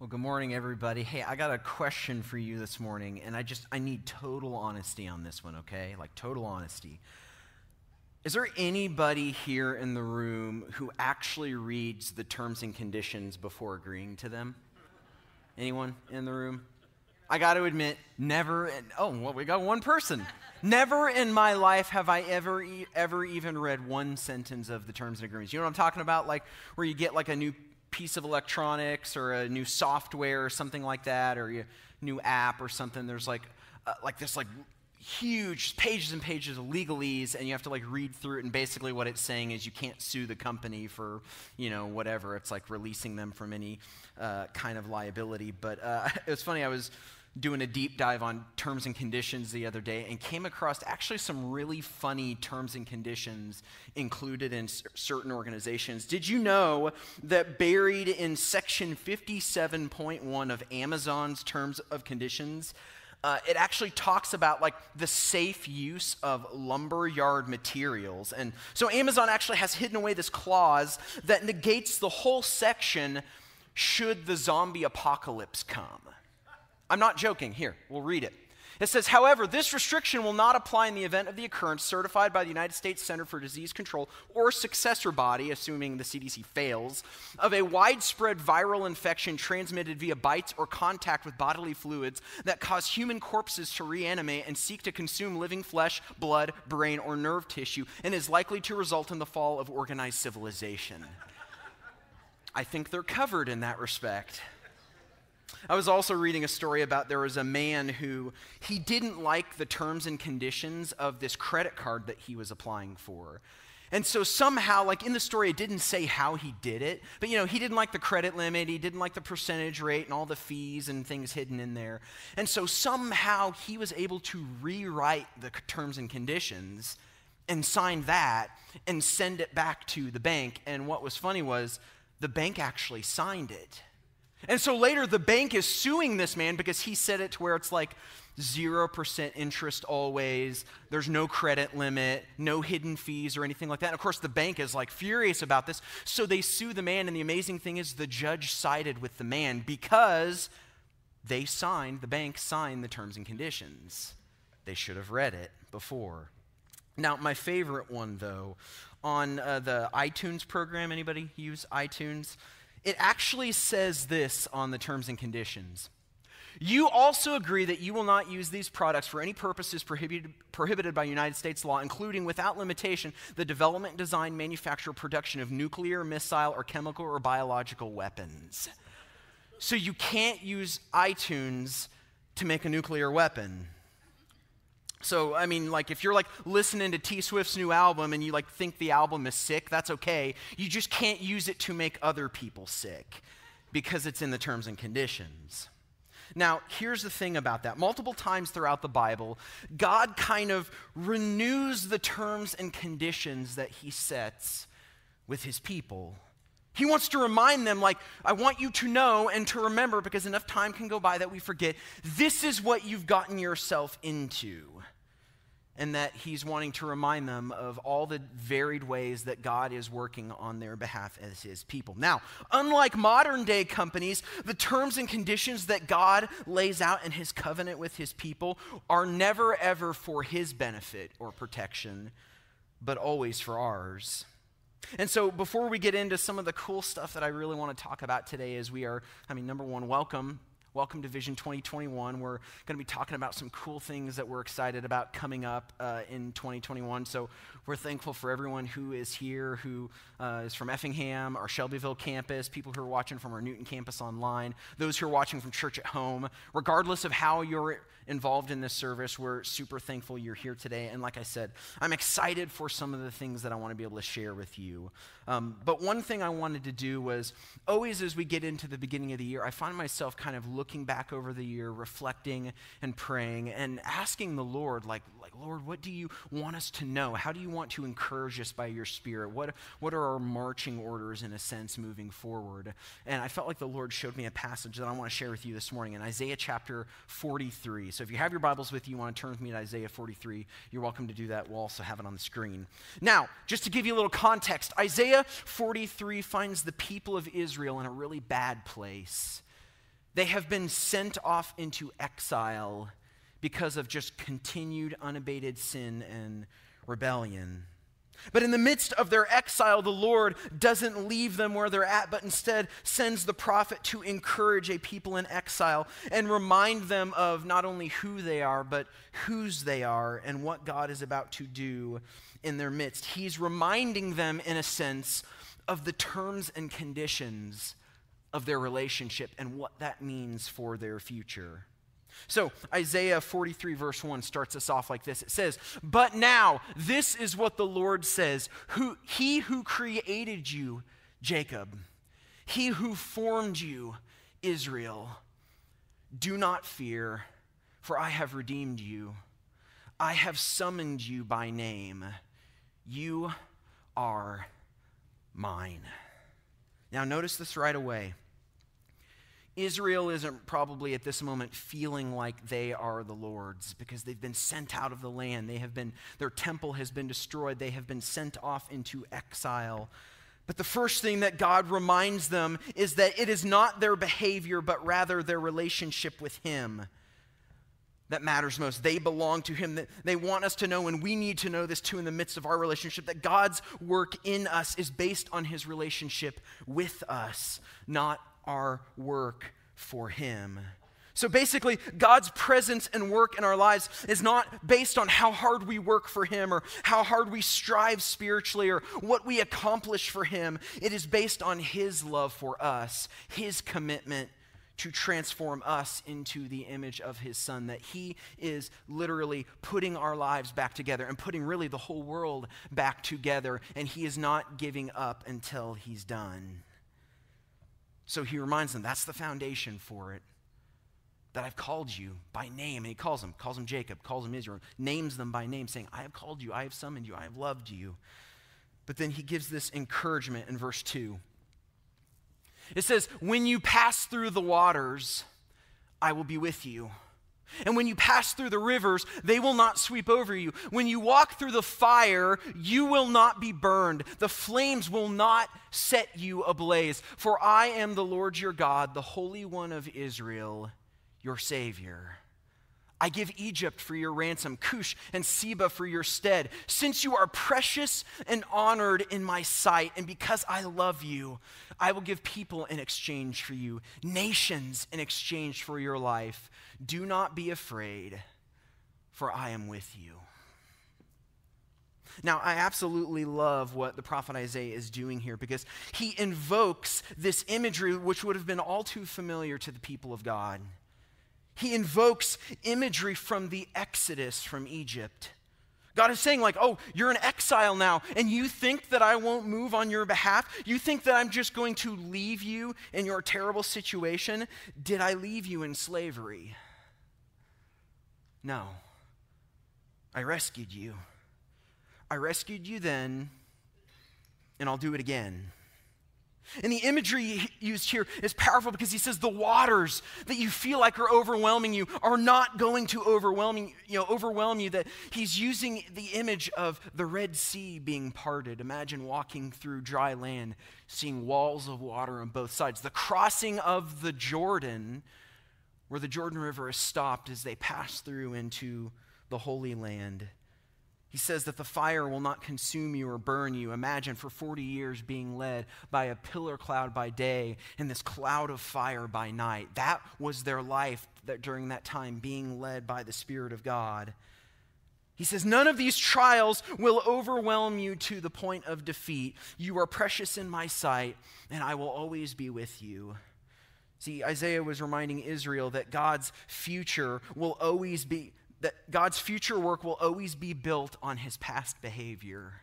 Well, good morning, everybody. Hey, I got a question for you this morning, and I just I need total honesty on this one, okay? Like total honesty. Is there anybody here in the room who actually reads the terms and conditions before agreeing to them? Anyone in the room? I got to admit, never. In, oh, well, we got one person. Never in my life have I ever ever even read one sentence of the terms and agreements. You know what I'm talking about? Like where you get like a new piece of electronics or a new software or something like that, or a new app or something, there's like uh, like this like huge pages and pages of legalese and you have to like read through it and basically what it's saying is you can't sue the company for you know whatever. It's like releasing them from any uh, kind of liability. But uh, it was funny i was doing a deep dive on terms and conditions the other day and came across actually some really funny terms and conditions included in c- certain organizations. Did you know that buried in section 57.1 of Amazon's terms of conditions, uh, it actually talks about like the safe use of lumberyard materials. And so Amazon actually has hidden away this clause that negates the whole section should the zombie apocalypse come. I'm not joking. Here, we'll read it. It says, however, this restriction will not apply in the event of the occurrence certified by the United States Center for Disease Control or successor body, assuming the CDC fails, of a widespread viral infection transmitted via bites or contact with bodily fluids that cause human corpses to reanimate and seek to consume living flesh, blood, brain, or nerve tissue, and is likely to result in the fall of organized civilization. I think they're covered in that respect. I was also reading a story about there was a man who he didn't like the terms and conditions of this credit card that he was applying for. And so somehow, like in the story, it didn't say how he did it, but you know, he didn't like the credit limit, he didn't like the percentage rate and all the fees and things hidden in there. And so somehow he was able to rewrite the terms and conditions and sign that and send it back to the bank. And what was funny was the bank actually signed it. And so later, the bank is suing this man because he said it to where it's like 0% interest always, there's no credit limit, no hidden fees or anything like that. And of course, the bank is like furious about this. So they sue the man. And the amazing thing is, the judge sided with the man because they signed, the bank signed the terms and conditions. They should have read it before. Now, my favorite one, though, on uh, the iTunes program, anybody use iTunes? It actually says this on the terms and conditions. You also agree that you will not use these products for any purposes prohibited, prohibited by United States law, including without limitation the development, design, manufacture, production of nuclear, missile, or chemical or biological weapons. So you can't use iTunes to make a nuclear weapon. So, I mean, like, if you're like listening to T Swift's new album and you like think the album is sick, that's okay. You just can't use it to make other people sick because it's in the terms and conditions. Now, here's the thing about that. Multiple times throughout the Bible, God kind of renews the terms and conditions that he sets with his people. He wants to remind them, like, I want you to know and to remember, because enough time can go by that we forget, this is what you've gotten yourself into and that he's wanting to remind them of all the varied ways that God is working on their behalf as his people. Now, unlike modern day companies, the terms and conditions that God lays out in his covenant with his people are never ever for his benefit or protection, but always for ours. And so, before we get into some of the cool stuff that I really want to talk about today, as we are, I mean, number one, welcome Welcome to Vision 2021. We're going to be talking about some cool things that we're excited about coming up uh, in 2021. So we're thankful for everyone who is here, who uh, is from Effingham, our Shelbyville campus, people who are watching from our Newton campus online, those who are watching from church at home. Regardless of how you're involved in this service, we're super thankful you're here today. And like I said, I'm excited for some of the things that I want to be able to share with you. Um, but one thing I wanted to do was always as we get into the beginning of the year, I find myself kind of looking back over the year, reflecting and praying and asking the Lord, like, like Lord, what do you want us to know? How do you want to encourage us by your Spirit? What, what are our marching orders, in a sense, moving forward? And I felt like the Lord showed me a passage that I want to share with you this morning in Isaiah chapter 43. So if you have your Bibles with you, you want to turn with me to Isaiah 43, you're welcome to do that. We'll also have it on the screen. Now, just to give you a little context, Isaiah 43 finds the people of Israel in a really bad place. They have been sent off into exile because of just continued unabated sin and rebellion. But in the midst of their exile, the Lord doesn't leave them where they're at, but instead sends the prophet to encourage a people in exile and remind them of not only who they are, but whose they are and what God is about to do in their midst. He's reminding them, in a sense, of the terms and conditions of their relationship and what that means for their future. So, Isaiah 43, verse 1 starts us off like this. It says, But now, this is what the Lord says who, He who created you, Jacob, he who formed you, Israel, do not fear, for I have redeemed you. I have summoned you by name. You are mine. Now, notice this right away. Israel isn't probably at this moment feeling like they are the Lord's because they've been sent out of the land. They have been, their temple has been destroyed. They have been sent off into exile. But the first thing that God reminds them is that it is not their behavior, but rather their relationship with Him that matters most. They belong to Him. They want us to know, and we need to know this too in the midst of our relationship, that God's work in us is based on His relationship with us, not our work for Him. So basically, God's presence and work in our lives is not based on how hard we work for Him or how hard we strive spiritually or what we accomplish for Him. It is based on His love for us, His commitment to transform us into the image of His Son. That He is literally putting our lives back together and putting really the whole world back together, and He is not giving up until He's done. So he reminds them that's the foundation for it. That I've called you by name. And he calls them, calls them Jacob, calls them Israel, names them by name, saying, I have called you, I have summoned you, I have loved you. But then he gives this encouragement in verse 2. It says, When you pass through the waters, I will be with you. And when you pass through the rivers, they will not sweep over you. When you walk through the fire, you will not be burned. The flames will not set you ablaze. For I am the Lord your God, the Holy One of Israel, your Savior. I give Egypt for your ransom, Cush and Seba for your stead. Since you are precious and honored in my sight, and because I love you, I will give people in exchange for you, nations in exchange for your life. Do not be afraid, for I am with you. Now, I absolutely love what the prophet Isaiah is doing here because he invokes this imagery which would have been all too familiar to the people of God. He invokes imagery from the Exodus from Egypt. God is saying, like, oh, you're in exile now, and you think that I won't move on your behalf? You think that I'm just going to leave you in your terrible situation? Did I leave you in slavery? No. I rescued you. I rescued you then, and I'll do it again. And the imagery used here is powerful because he says the waters that you feel like are overwhelming you are not going to overwhelm you, you know, overwhelm you. That he's using the image of the Red Sea being parted. Imagine walking through dry land, seeing walls of water on both sides. The crossing of the Jordan where the Jordan River is stopped as they pass through into the Holy Land. He says that the fire will not consume you or burn you. Imagine for 40 years being led by a pillar cloud by day and this cloud of fire by night. That was their life that during that time, being led by the Spirit of God. He says, None of these trials will overwhelm you to the point of defeat. You are precious in my sight, and I will always be with you. See, Isaiah was reminding Israel that God's future will always be, that God's future work will always be built on his past behavior.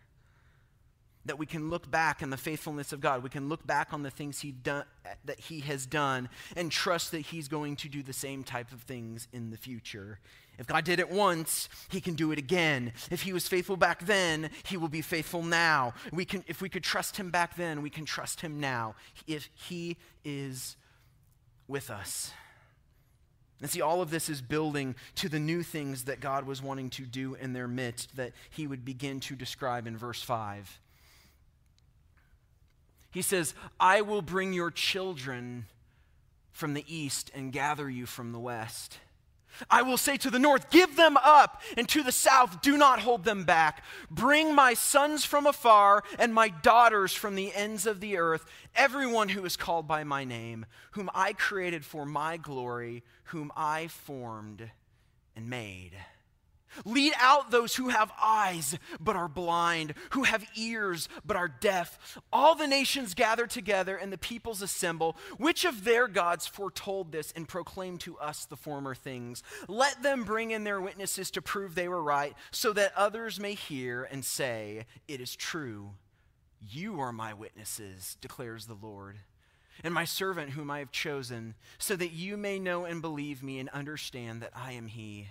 That we can look back on the faithfulness of God. We can look back on the things he done, that he has done and trust that he's going to do the same type of things in the future. If God did it once, he can do it again. If he was faithful back then, he will be faithful now. We can, if we could trust him back then, we can trust him now. If he is with us. And see, all of this is building to the new things that God was wanting to do in their midst that he would begin to describe in verse 5. He says, I will bring your children from the east and gather you from the west. I will say to the north, Give them up, and to the south, Do not hold them back. Bring my sons from afar and my daughters from the ends of the earth, everyone who is called by my name, whom I created for my glory, whom I formed and made. Lead out those who have eyes but are blind, who have ears but are deaf. All the nations gather together and the peoples assemble. Which of their gods foretold this and proclaimed to us the former things? Let them bring in their witnesses to prove they were right, so that others may hear and say, It is true. You are my witnesses, declares the Lord and my servant whom I have chosen, so that you may know and believe me and understand that I am He.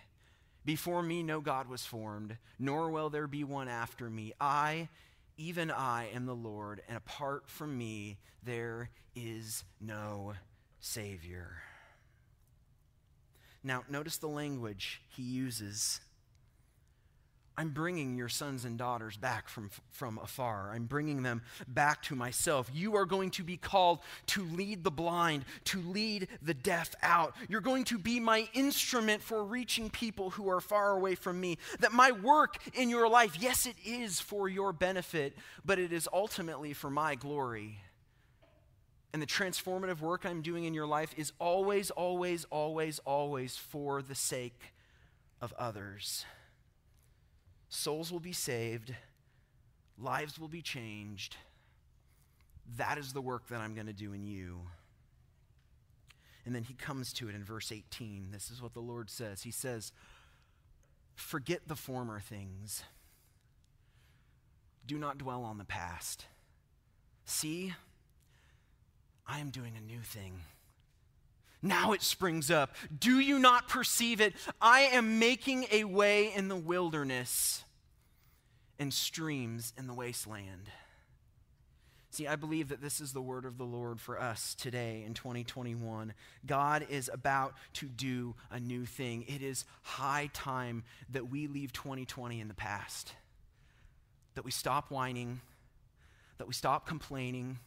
Before me no God was formed, nor will there be one after me. I, even I, am the Lord, and apart from me there is no Savior. Now, notice the language he uses. I'm bringing your sons and daughters back from, from afar. I'm bringing them back to myself. You are going to be called to lead the blind, to lead the deaf out. You're going to be my instrument for reaching people who are far away from me. That my work in your life, yes, it is for your benefit, but it is ultimately for my glory. And the transformative work I'm doing in your life is always, always, always, always for the sake of others souls will be saved, lives will be changed. That is the work that I'm going to do in you. And then he comes to it in verse 18. This is what the Lord says. He says, Forget the former things. Do not dwell on the past. See, I am doing a new thing. Now it springs up. Do you not perceive it? I am making a way in the wilderness and streams in the wasteland. See, I believe that this is the word of the Lord for us today in 2021. God is about to do a new thing. It is high time that we leave 2020 in the past, that we stop whining, that we stop complaining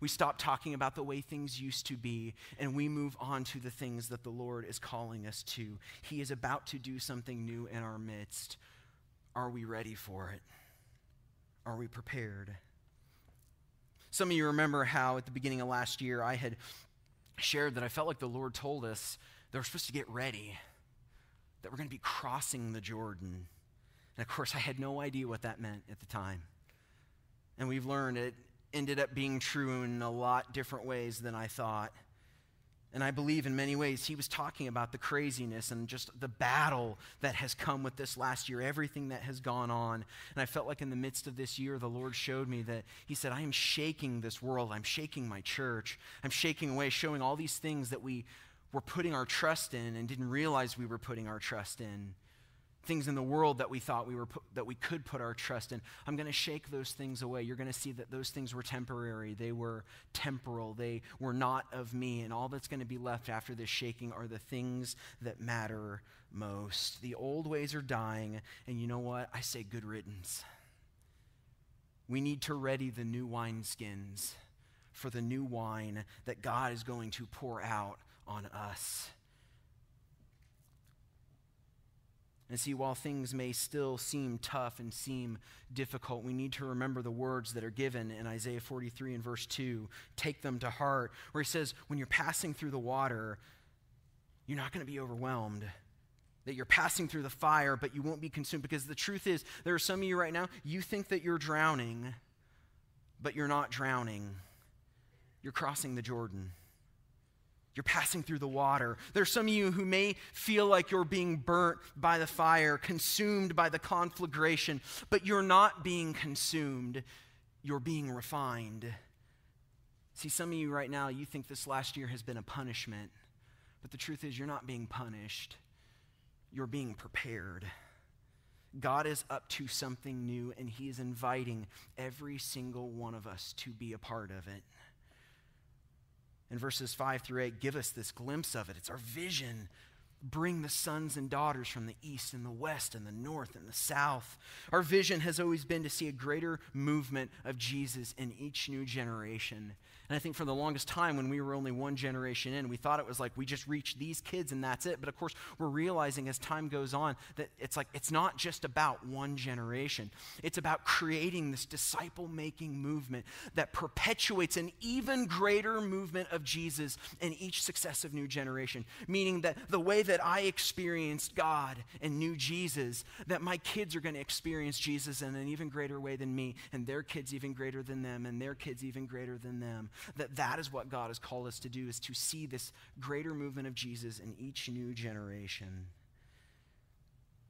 we stop talking about the way things used to be and we move on to the things that the Lord is calling us to. He is about to do something new in our midst. Are we ready for it? Are we prepared? Some of you remember how at the beginning of last year I had shared that I felt like the Lord told us that we're supposed to get ready, that we're going to be crossing the Jordan. And of course, I had no idea what that meant at the time. And we've learned it ended up being true in a lot different ways than I thought. And I believe in many ways he was talking about the craziness and just the battle that has come with this last year, everything that has gone on. And I felt like in the midst of this year, the Lord showed me that he said, I am shaking this world. I'm shaking my church. I'm shaking away, showing all these things that we were putting our trust in and didn't realize we were putting our trust in things in the world that we thought we were put, that we could put our trust in. I'm going to shake those things away. You're going to see that those things were temporary. They were temporal. They were not of me. And all that's going to be left after this shaking are the things that matter most. The old ways are dying. And you know what? I say good riddance. We need to ready the new wineskins for the new wine that god is going to pour out on us And see, while things may still seem tough and seem difficult, we need to remember the words that are given in Isaiah 43 and verse 2. Take them to heart, where he says, when you're passing through the water, you're not going to be overwhelmed. That you're passing through the fire, but you won't be consumed. Because the truth is, there are some of you right now, you think that you're drowning, but you're not drowning. You're crossing the Jordan. You're passing through the water. There's some of you who may feel like you're being burnt by the fire, consumed by the conflagration, but you're not being consumed. You're being refined. See, some of you right now, you think this last year has been a punishment, but the truth is, you're not being punished. You're being prepared. God is up to something new, and He is inviting every single one of us to be a part of it in verses 5 through 8 give us this glimpse of it. It's our vision bring the sons and daughters from the east and the west and the north and the south. Our vision has always been to see a greater movement of Jesus in each new generation. And I think for the longest time, when we were only one generation in, we thought it was like we just reach these kids and that's it. But of course, we're realizing as time goes on that it's like it's not just about one generation, it's about creating this disciple making movement that perpetuates an even greater movement of Jesus in each successive new generation. Meaning that the way that I experienced God and knew Jesus, that my kids are going to experience Jesus in an even greater way than me, and their kids even greater than them, and their kids even greater than them that that is what God has called us to do is to see this greater movement of Jesus in each new generation.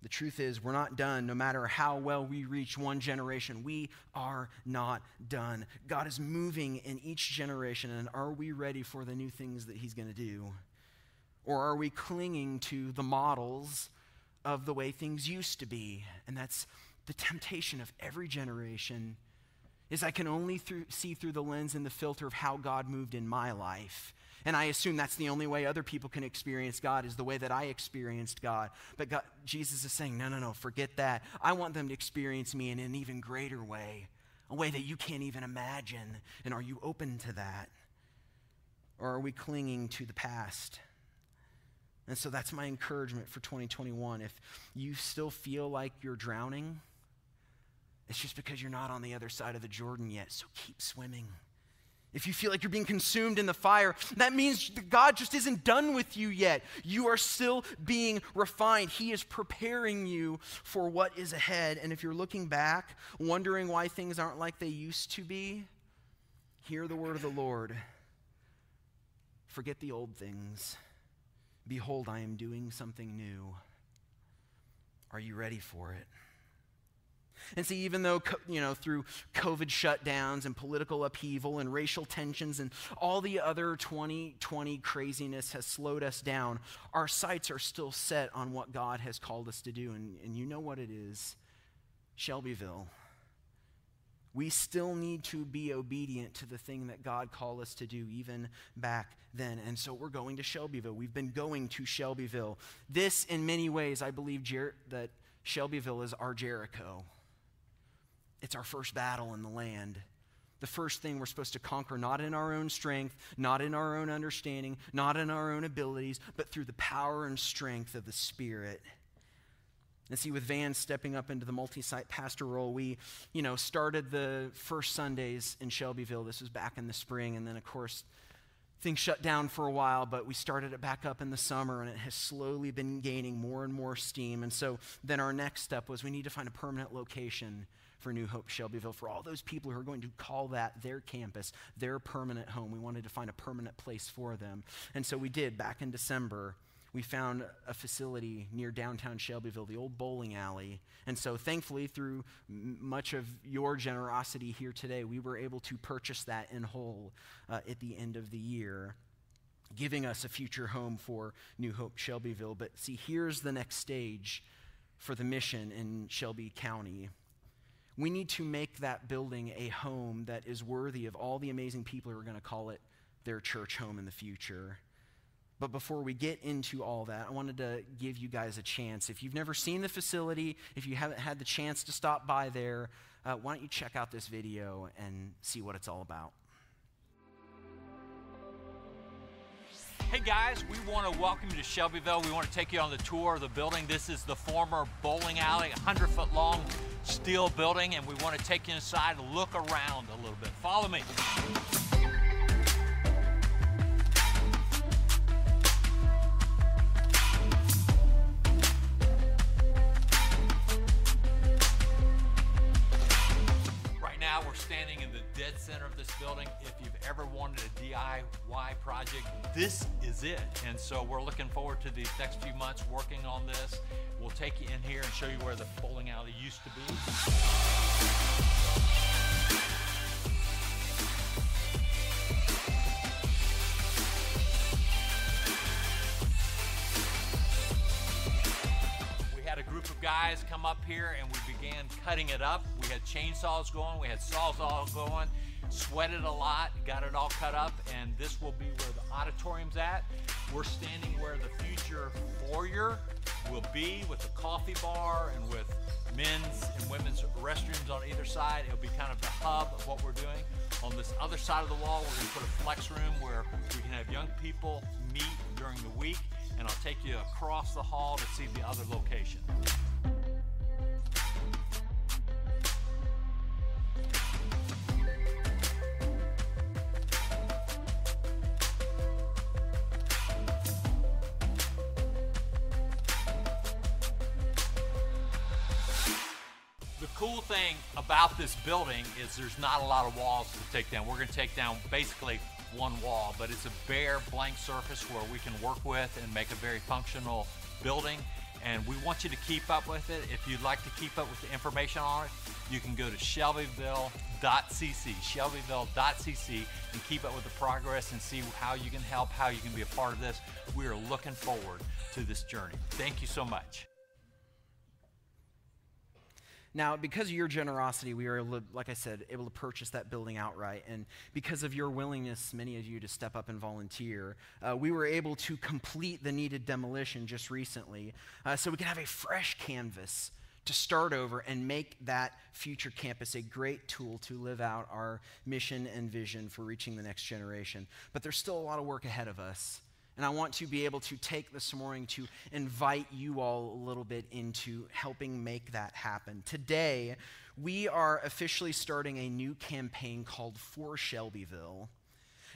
The truth is, we're not done no matter how well we reach one generation. We are not done. God is moving in each generation, and are we ready for the new things that He's going to do? Or are we clinging to the models of the way things used to be? And that's the temptation of every generation is I can only through, see through the lens and the filter of how God moved in my life. And I assume that's the only way other people can experience God is the way that I experienced God. But God, Jesus is saying, no, no, no, forget that. I want them to experience me in an even greater way, a way that you can't even imagine. And are you open to that? Or are we clinging to the past? And so that's my encouragement for 2021. If you still feel like you're drowning, it's just because you're not on the other side of the Jordan yet. So keep swimming. If you feel like you're being consumed in the fire, that means God just isn't done with you yet. You are still being refined. He is preparing you for what is ahead. And if you're looking back, wondering why things aren't like they used to be, hear the word of the Lord. Forget the old things. Behold, I am doing something new. Are you ready for it? And see, even though, you know, through COVID shutdowns and political upheaval and racial tensions and all the other 2020 craziness has slowed us down, our sights are still set on what God has called us to do. And, and you know what it is Shelbyville. We still need to be obedient to the thing that God called us to do even back then. And so we're going to Shelbyville. We've been going to Shelbyville. This, in many ways, I believe Jer- that Shelbyville is our Jericho. It's our first battle in the land. The first thing we're supposed to conquer, not in our own strength, not in our own understanding, not in our own abilities, but through the power and strength of the Spirit. And see, with Van stepping up into the multi-site pastor role, we, you know, started the first Sundays in Shelbyville. This was back in the spring, and then, of course, things shut down for a while, but we started it back up in the summer, and it has slowly been gaining more and more steam. And so then our next step was we need to find a permanent location for New Hope Shelbyville, for all those people who are going to call that their campus, their permanent home. We wanted to find a permanent place for them. And so we did back in December. We found a facility near downtown Shelbyville, the old bowling alley. And so, thankfully, through m- much of your generosity here today, we were able to purchase that in whole uh, at the end of the year giving us a future home for New Hope Shelbyville. But see, here's the next stage for the mission in Shelby County. We need to make that building a home that is worthy of all the amazing people who are going to call it their church home in the future. But before we get into all that, I wanted to give you guys a chance. If you've never seen the facility, if you haven't had the chance to stop by there, uh, why don't you check out this video and see what it's all about? Hey guys, we want to welcome you to Shelbyville. We want to take you on the tour of the building. This is the former bowling alley, 100 foot long steel building, and we want to take you inside and look around a little bit. Follow me. Building. If you've ever wanted a DIY project, this is it. And so we're looking forward to the next few months working on this. We'll take you in here and show you where the bowling alley used to be. We had a group of guys come up here and we began cutting it up. We had chainsaws going, we had Sawzall going. Sweated a lot, got it all cut up, and this will be where the auditorium's at. We're standing where the future foyer will be with a coffee bar and with men's and women's restrooms on either side. It'll be kind of the hub of what we're doing. On this other side of the wall, we're going to put a flex room where we can have young people meet during the week, and I'll take you across the hall to see the other location. Cool thing about this building is there's not a lot of walls to take down. We're going to take down basically one wall, but it's a bare blank surface where we can work with and make a very functional building. And we want you to keep up with it. If you'd like to keep up with the information on it, you can go to shelbyville.cc, shelbyville.cc, and keep up with the progress and see how you can help, how you can be a part of this. We are looking forward to this journey. Thank you so much. Now, because of your generosity, we were, able to, like I said, able to purchase that building outright. And because of your willingness, many of you, to step up and volunteer, uh, we were able to complete the needed demolition just recently uh, so we can have a fresh canvas to start over and make that future campus a great tool to live out our mission and vision for reaching the next generation. But there's still a lot of work ahead of us. And I want to be able to take this morning to invite you all a little bit into helping make that happen. Today, we are officially starting a new campaign called For Shelbyville.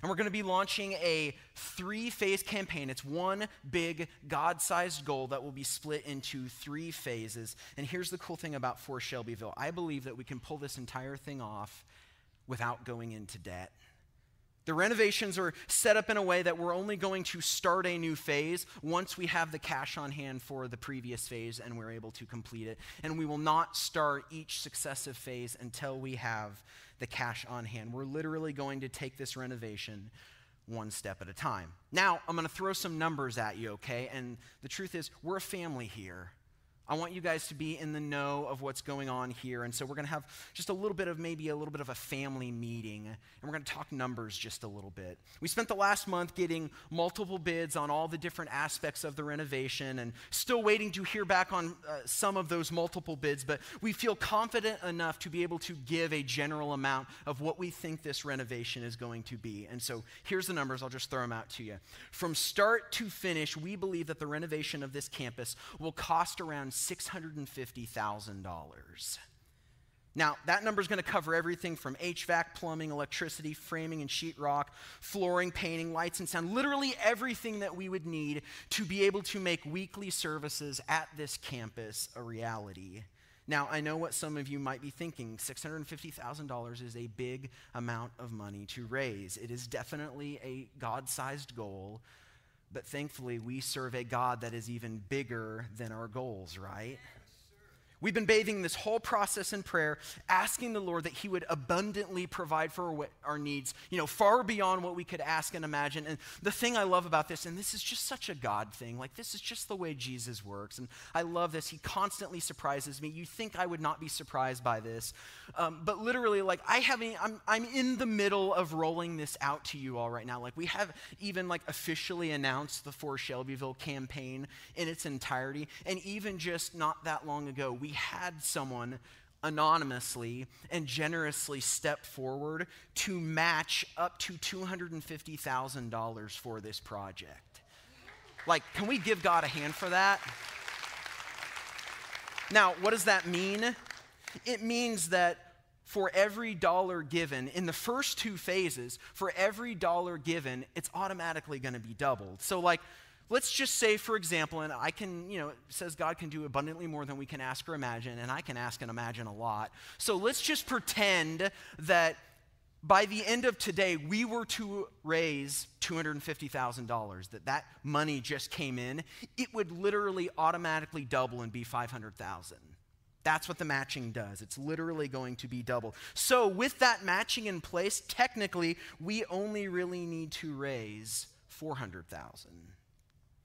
And we're going to be launching a three phase campaign. It's one big God sized goal that will be split into three phases. And here's the cool thing about For Shelbyville I believe that we can pull this entire thing off without going into debt. The renovations are set up in a way that we're only going to start a new phase once we have the cash on hand for the previous phase and we're able to complete it. And we will not start each successive phase until we have the cash on hand. We're literally going to take this renovation one step at a time. Now, I'm going to throw some numbers at you, okay? And the truth is, we're a family here. I want you guys to be in the know of what's going on here. And so we're going to have just a little bit of maybe a little bit of a family meeting. And we're going to talk numbers just a little bit. We spent the last month getting multiple bids on all the different aspects of the renovation and still waiting to hear back on uh, some of those multiple bids. But we feel confident enough to be able to give a general amount of what we think this renovation is going to be. And so here's the numbers. I'll just throw them out to you. From start to finish, we believe that the renovation of this campus will cost around $650,000. Now, that number is going to cover everything from HVAC, plumbing, electricity, framing and sheetrock, flooring, painting, lights and sound, literally everything that we would need to be able to make weekly services at this campus a reality. Now, I know what some of you might be thinking $650,000 is a big amount of money to raise. It is definitely a God sized goal, but thankfully, we serve a God that is even bigger than our goals, right? We've been bathing this whole process in prayer, asking the Lord that He would abundantly provide for our needs, you know, far beyond what we could ask and imagine. And the thing I love about this, and this is just such a God thing, like this is just the way Jesus works. And I love this. He constantly surprises me. You think I would not be surprised by this. Um, but literally, like, I haven't, I'm, I'm in the middle of rolling this out to you all right now. Like, we have even, like, officially announced the For Shelbyville campaign in its entirety. And even just not that long ago, we had someone anonymously and generously step forward to match up to $250,000 for this project. Like, can we give God a hand for that? Now, what does that mean? It means that for every dollar given, in the first two phases, for every dollar given, it's automatically going to be doubled. So, like, let's just say, for example, and I can, you know, it says God can do abundantly more than we can ask or imagine, and I can ask and imagine a lot. So let's just pretend that by the end of today, we were to raise $250,000, that that money just came in, it would literally automatically double and be 500,000. That's what the matching does. It's literally going to be double. So, with that matching in place, technically, we only really need to raise 400,000.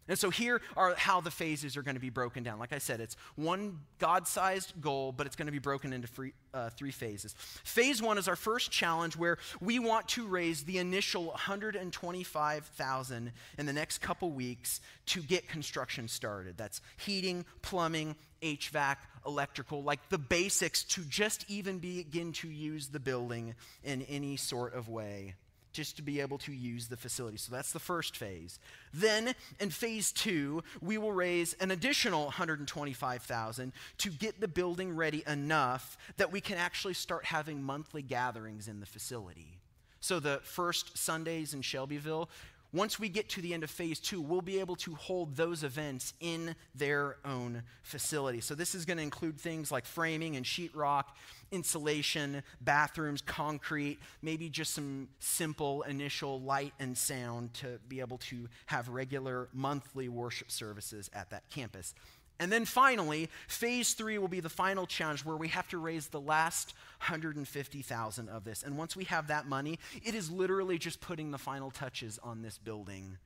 And so here are how the phases are going to be broken down. Like I said, it's one God sized goal, but it's going to be broken into free, uh, three phases. Phase one is our first challenge where we want to raise the initial 125000 in the next couple weeks to get construction started. That's heating, plumbing, HVAC, electrical, like the basics to just even begin to use the building in any sort of way just to be able to use the facility. So that's the first phase. Then in phase 2, we will raise an additional 125,000 to get the building ready enough that we can actually start having monthly gatherings in the facility. So the first Sundays in Shelbyville, once we get to the end of phase two, we'll be able to hold those events in their own facility. So, this is going to include things like framing and sheetrock, insulation, bathrooms, concrete, maybe just some simple initial light and sound to be able to have regular monthly worship services at that campus. And then finally, phase three will be the final challenge where we have to raise the last 150,000 of this. And once we have that money, it is literally just putting the final touches on this building.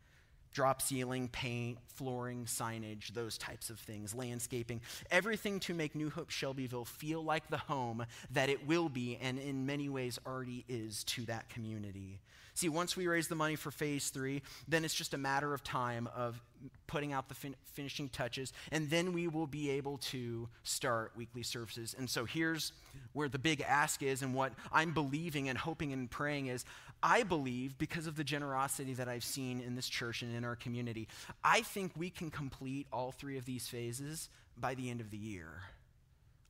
Drop ceiling, paint, flooring, signage, those types of things, landscaping, everything to make New Hope Shelbyville feel like the home that it will be and in many ways already is to that community. See, once we raise the money for phase three, then it's just a matter of time of putting out the fin- finishing touches, and then we will be able to start weekly services. And so here's where the big ask is, and what I'm believing and hoping and praying is I believe, because of the generosity that I've seen in this church and in our community, I think we can complete all three of these phases by the end of the year.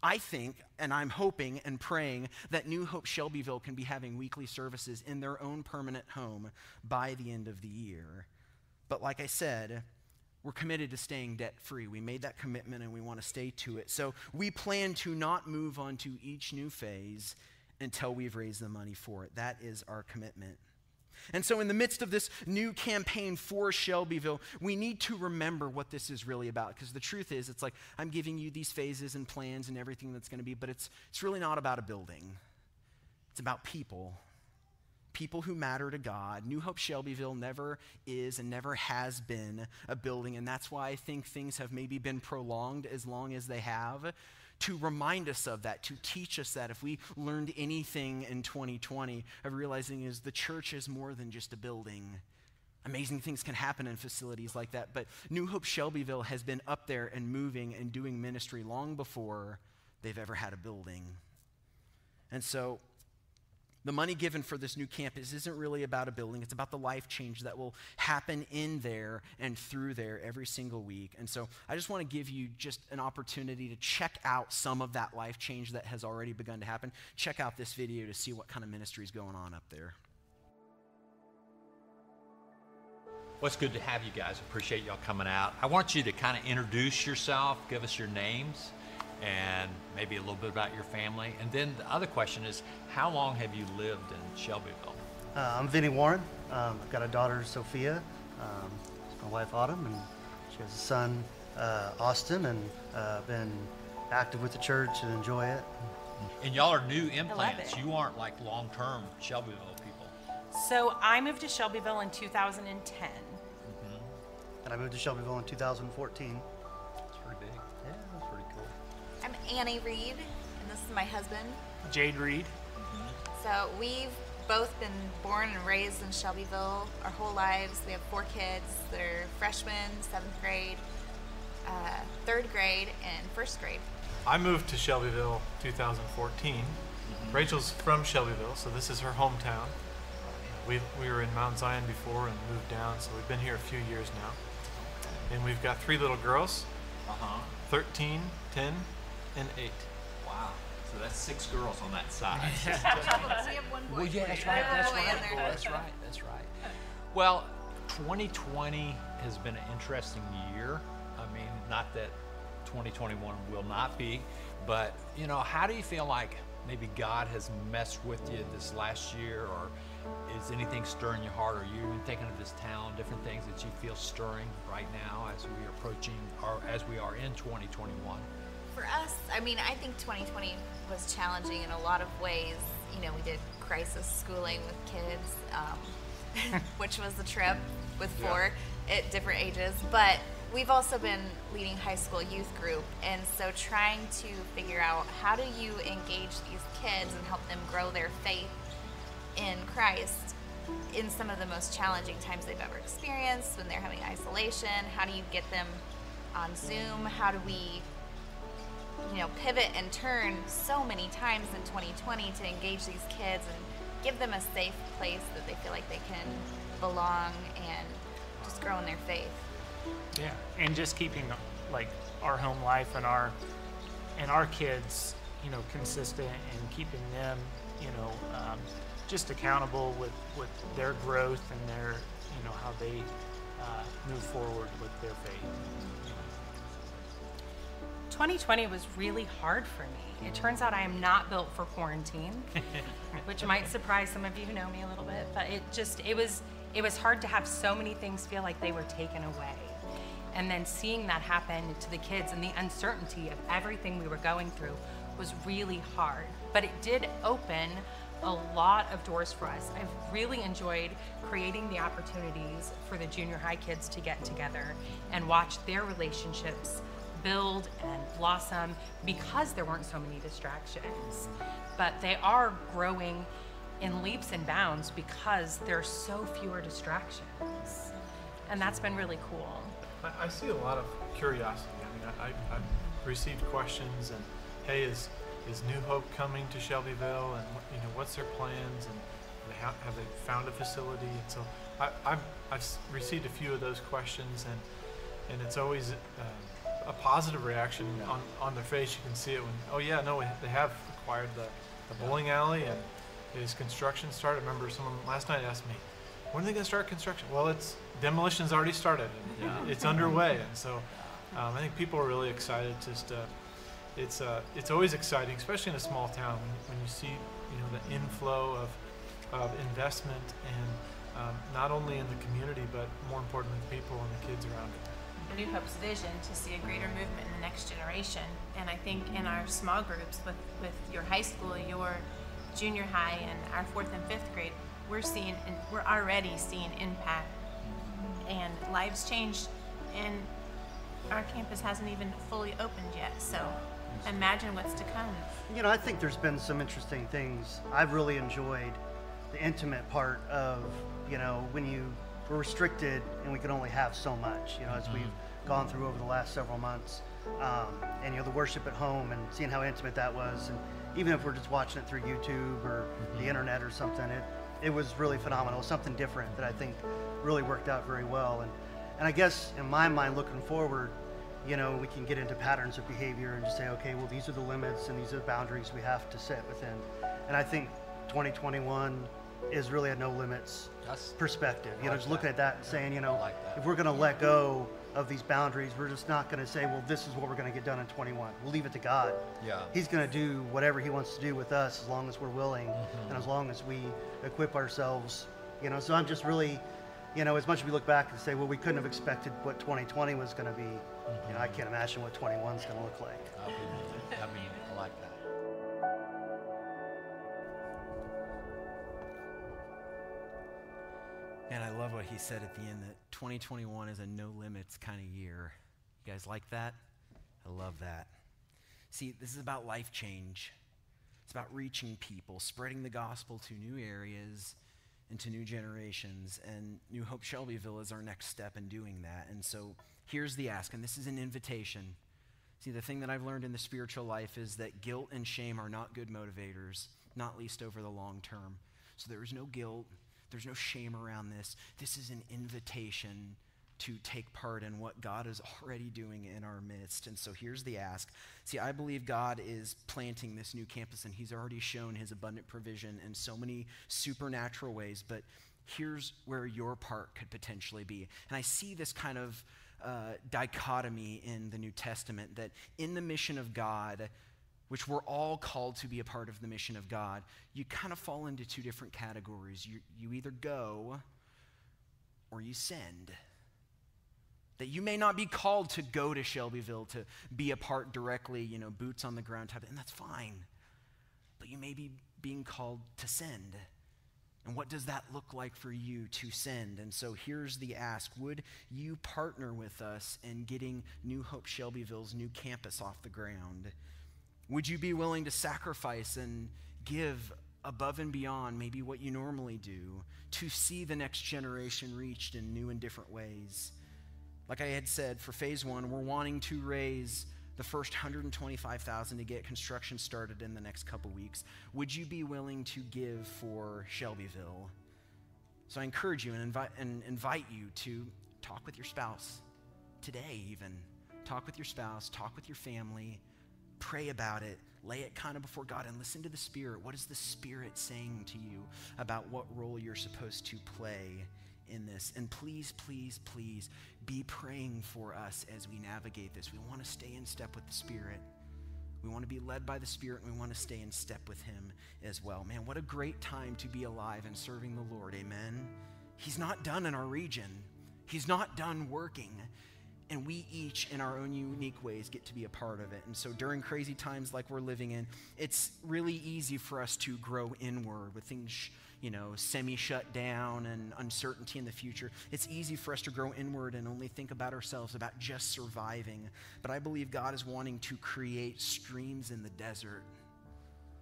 I think, and I'm hoping and praying, that New Hope Shelbyville can be having weekly services in their own permanent home by the end of the year. But like I said, we're committed to staying debt free. We made that commitment and we want to stay to it. So we plan to not move on to each new phase until we've raised the money for it. That is our commitment. And so, in the midst of this new campaign for Shelbyville, we need to remember what this is really about. Because the truth is, it's like I'm giving you these phases and plans and everything that's going to be, but it's, it's really not about a building. It's about people. People who matter to God. New Hope Shelbyville never is and never has been a building, and that's why I think things have maybe been prolonged as long as they have to remind us of that, to teach us that. If we learned anything in 2020 of realizing is the church is more than just a building. Amazing things can happen in facilities like that, but New Hope Shelbyville has been up there and moving and doing ministry long before they've ever had a building. And so the money given for this new campus isn't really about a building, it's about the life change that will happen in there and through there every single week. And so I just want to give you just an opportunity to check out some of that life change that has already begun to happen. Check out this video to see what kind of ministry is going on up there. Well, good to have you guys. Appreciate y'all coming out. I want you to kind of introduce yourself, give us your names, and maybe a little bit about your family. And then the other question is, how long have you lived in Shelbyville? Uh, I'm Vinny Warren. Um, I've got a daughter, Sophia. Um, my wife, Autumn, and she has a son, uh, Austin, and uh, been active with the church and enjoy it. And y'all are new implants. You aren't like long-term Shelbyville people. So I moved to Shelbyville in 2010. And I moved to Shelbyville in 2014. Annie Reed, and this is my husband. Jade Reed. So we've both been born and raised in Shelbyville our whole lives. We have four kids. They're freshmen, seventh grade, uh, third grade, and first grade. I moved to Shelbyville 2014. Rachel's from Shelbyville, so this is her hometown. We, we were in Mount Zion before and moved down, so we've been here a few years now. And we've got three little girls Uh-huh. 13, 10, and 8. Wow. So that's six girls on that side. we have one boy. Well, yeah, that's right. That's oh, right. Well, oh, that's right. That's right. Well, 2020 has been an interesting year. I mean, not that 2021 will not be, but you know, how do you feel like maybe God has messed with you this last year, or is anything stirring your heart? Are you even thinking of this town, different things that you feel stirring right now as we are approaching, or as we are in 2021? For us, I mean, I think 2020 was challenging in a lot of ways. You know, we did crisis schooling with kids, um, which was a trip with Yeah. four, at different ages, but we've also been leading high school youth group, and so trying to figure out how do you engage these kids and help them grow their faith in Christ in some of the most challenging times they've ever experienced when they're having isolation. How do you get them on Zoom? How do we you know, pivot and turn so many times in 2020 to engage these kids and give them a safe place that they feel like they can belong and just grow in their faith. Yeah, and just keeping like our home life and our and our kids, you know, consistent and keeping them, you know, um, just accountable with with their growth and their, you know, how they uh, move forward with their faith. 2020 was really hard for me. It turns out I am not built for quarantine, which might surprise some of you who know me a little bit, but it just it was it was hard to have so many things feel like they were taken away. And then seeing that happen to the kids and the uncertainty of everything we were going through was really hard. But it did open a lot of doors for us. I've really enjoyed creating the opportunities for the junior high kids to get together and watch their relationships build and blossom because there weren't so many distractions. But they are growing in leaps and bounds because there's so fewer distractions. And that's been really cool. I, I see a lot of curiosity. I mean, I, I, I've received questions and, hey, is is New Hope coming to Shelbyville, and you know, what's their plans, and have, have they found a facility? And so I, I've I've received a few of those questions, and and it's always uh, a positive reaction on, on their face. You can see it when, oh yeah, no, they have acquired the, the bowling alley, and is construction started? I remember someone last night asked me, when are they going to start construction? Well, it's demolition's already started. And It's underway, and so um, I think people are really excited. Just uh, it's uh, it's always exciting, especially in a small town, when, when you see you know the inflow of of investment and um, not only in the community, but more importantly, the people and the kids around it. New Hope's vision to see a greater movement in the next generation. And I think in our small groups with, with your high school, your junior high, and our fourth and fifth grade, we're seeing and we're already seeing impact and lives changed and our campus hasn't even fully opened yet. So imagine what's to come. You know, I think there's been some interesting things. I've really enjoyed the intimate part of, you know, when you were restricted and we can only have so much, you know, as we've gone through over the last several months. Um, and, you know, the worship at home and seeing how intimate that was. And even if we're just watching it through YouTube or the internet or something, it, it was really phenomenal. Something different that I think really worked out very well. And, and I guess in my mind, looking forward, you know, we can get into patterns of behavior and just say, okay, well, these are the limits and these are the boundaries we have to set within. And I think 2021 is really a no limits That's- perspective. You know, like just looking at that and saying, you know, like if we're going to let go of these boundaries, we're just not going to say, well, this is what we're going to get done in 21. We'll leave it to God. Yeah. He's going to do whatever He wants to do with us as long as we're willing Mm-hmm. and as long as we equip ourselves. You know, so I'm just really, you know, as much as we look back and say, well, we couldn't have expected what 2020 was going to be. You know, I can't imagine what 21 is going to look like. I mean, I mean, Man, I love what he said at the end that 2021 is a no limits kind of year. You guys like that? I love that. See, this is about life change. It's about reaching people, spreading the gospel to new areas and to new generations. And New Hope Shelbyville is our next step in doing that. And so here's the ask, and this is an invitation. See, the thing that I've learned in the spiritual life is that guilt and shame are not good motivators, not least over the long term. So there is no guilt, there's no shame around this. This is an invitation to take part in what God is already doing in our midst. And so here's the ask. See, I believe God is planting this new campus, and He's already shown His abundant provision in so many supernatural ways. But here's where your part could potentially be. And I see this kind of uh, dichotomy in the New Testament that in the mission of God, which we're all called to be a part of the mission of God, you kind of fall into two different categories. You, you either go or you send. That you may not be called to go to Shelbyville to be a part directly, you know, boots on the ground type, and that's fine. But you may be being called to send. And what does that look like for you to send? And so here's the ask Would you partner with us in getting New Hope Shelbyville's new campus off the ground? Would you be willing to sacrifice and give above and beyond maybe what you normally do to see the next generation reached in new and different ways? Like I had said, for phase one, we're wanting to raise the first 125,000 to get construction started in the next couple weeks. Would you be willing to give for Shelbyville? So I encourage you and invite, and invite you to talk with your spouse today, even. Talk with your spouse, talk with your family, pray about it, lay it kind of before God, and listen to the Spirit. What is the Spirit saying to you about what role you're supposed to play in this. And please, please, please be praying for us as we navigate this. We want to stay in step with the Spirit. We want to be led by the Spirit and we want to stay in step with Him as well. Man, what a great time to be alive and serving the Lord. Amen. He's not done in our region, He's not done working. And we each, in our own unique ways, get to be a part of it. And so during crazy times like we're living in, it's really easy for us to grow inward with things you know, semi shut down and uncertainty in the future, it's easy for us to grow inward and only think about ourselves, about just surviving. But I believe God is wanting to create streams in the desert,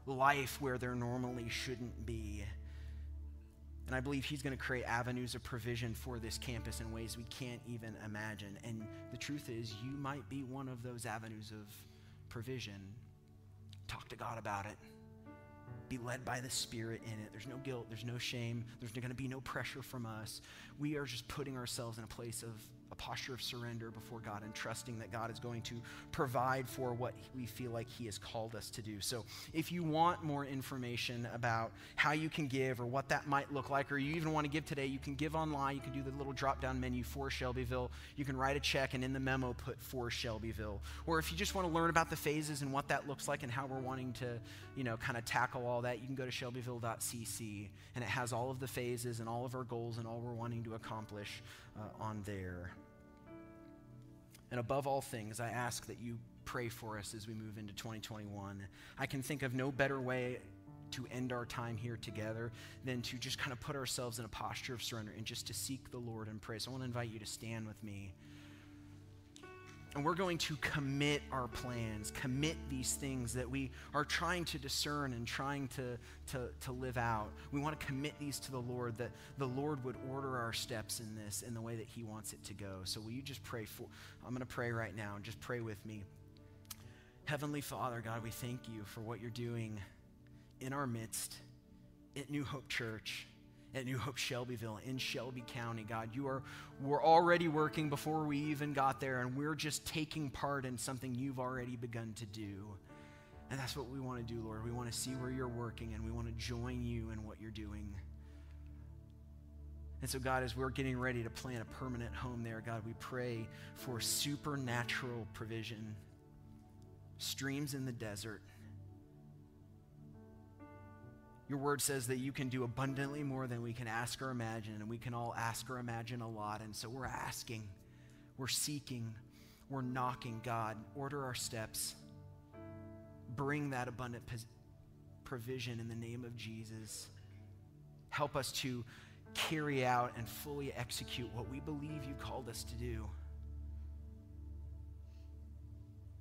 life where there normally shouldn't be. And I believe He's going to create avenues of provision for this campus in ways we can't even imagine. And the truth is, you might be one of those avenues of provision. Talk to God about it be led by the Spirit in it. There's no guilt, there's no shame, there's going to be no pressure from us. We are just putting ourselves in a place of a posture of surrender before God and trusting that God is going to provide for what we feel like He has called us to do. So, if you want more information about how you can give or what that might look like, or you even want to give today, you can give online. You can do the little drop down menu for Shelbyville. You can write a check and in the memo put for Shelbyville. Or if you just want to learn about the phases and what that looks like and how we're wanting to, you know, kind of tackle all that, you can go to shelbyville.cc and it has all of the phases and all of our goals and all we're wanting to accomplish uh, on there. And above all things, I ask that you pray for us as we move into 2021. I can think of no better way to end our time here together than to just kind of put ourselves in a posture of surrender and just to seek the Lord and pray. So I want to invite you to stand with me. And we're going to commit our plans, commit these things that we are trying to discern and trying to, to, to live out. We want to commit these to the Lord, that the Lord would order our steps in this in the way that He wants it to go. So will you just pray for, I'm going to pray right now, and just pray with me. Heavenly Father, God, we thank you for what you're doing in our midst at New Hope Church at New Hope Shelbyville in Shelby County, God. You are we're already working before we even got there, and we're just taking part in something you've already begun to do. And that's what we want to do, Lord. We want to see where you're working and we want to join you in what you're doing. And so, God, as we're getting ready to plant a permanent home there, God, we pray for supernatural provision, streams in the desert your word says that you can do abundantly more than we can ask or imagine, and we can all ask or imagine a lot. And so we're asking, we're seeking, we're knocking. God, order our steps. Bring that abundant provision in the name of Jesus. Help us to carry out and fully execute what we believe you called us to do.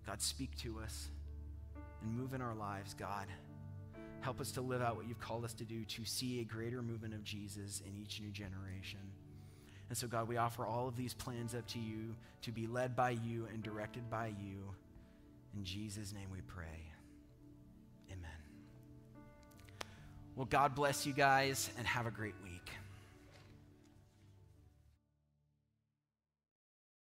God, speak to us and move in our lives, God. Help us to live out what you've called us to do, to see a greater movement of Jesus in each new generation. And so, God, we offer all of these plans up to you to be led by you and directed by you. In Jesus' name we pray. Amen. Well, God bless you guys and have a great week.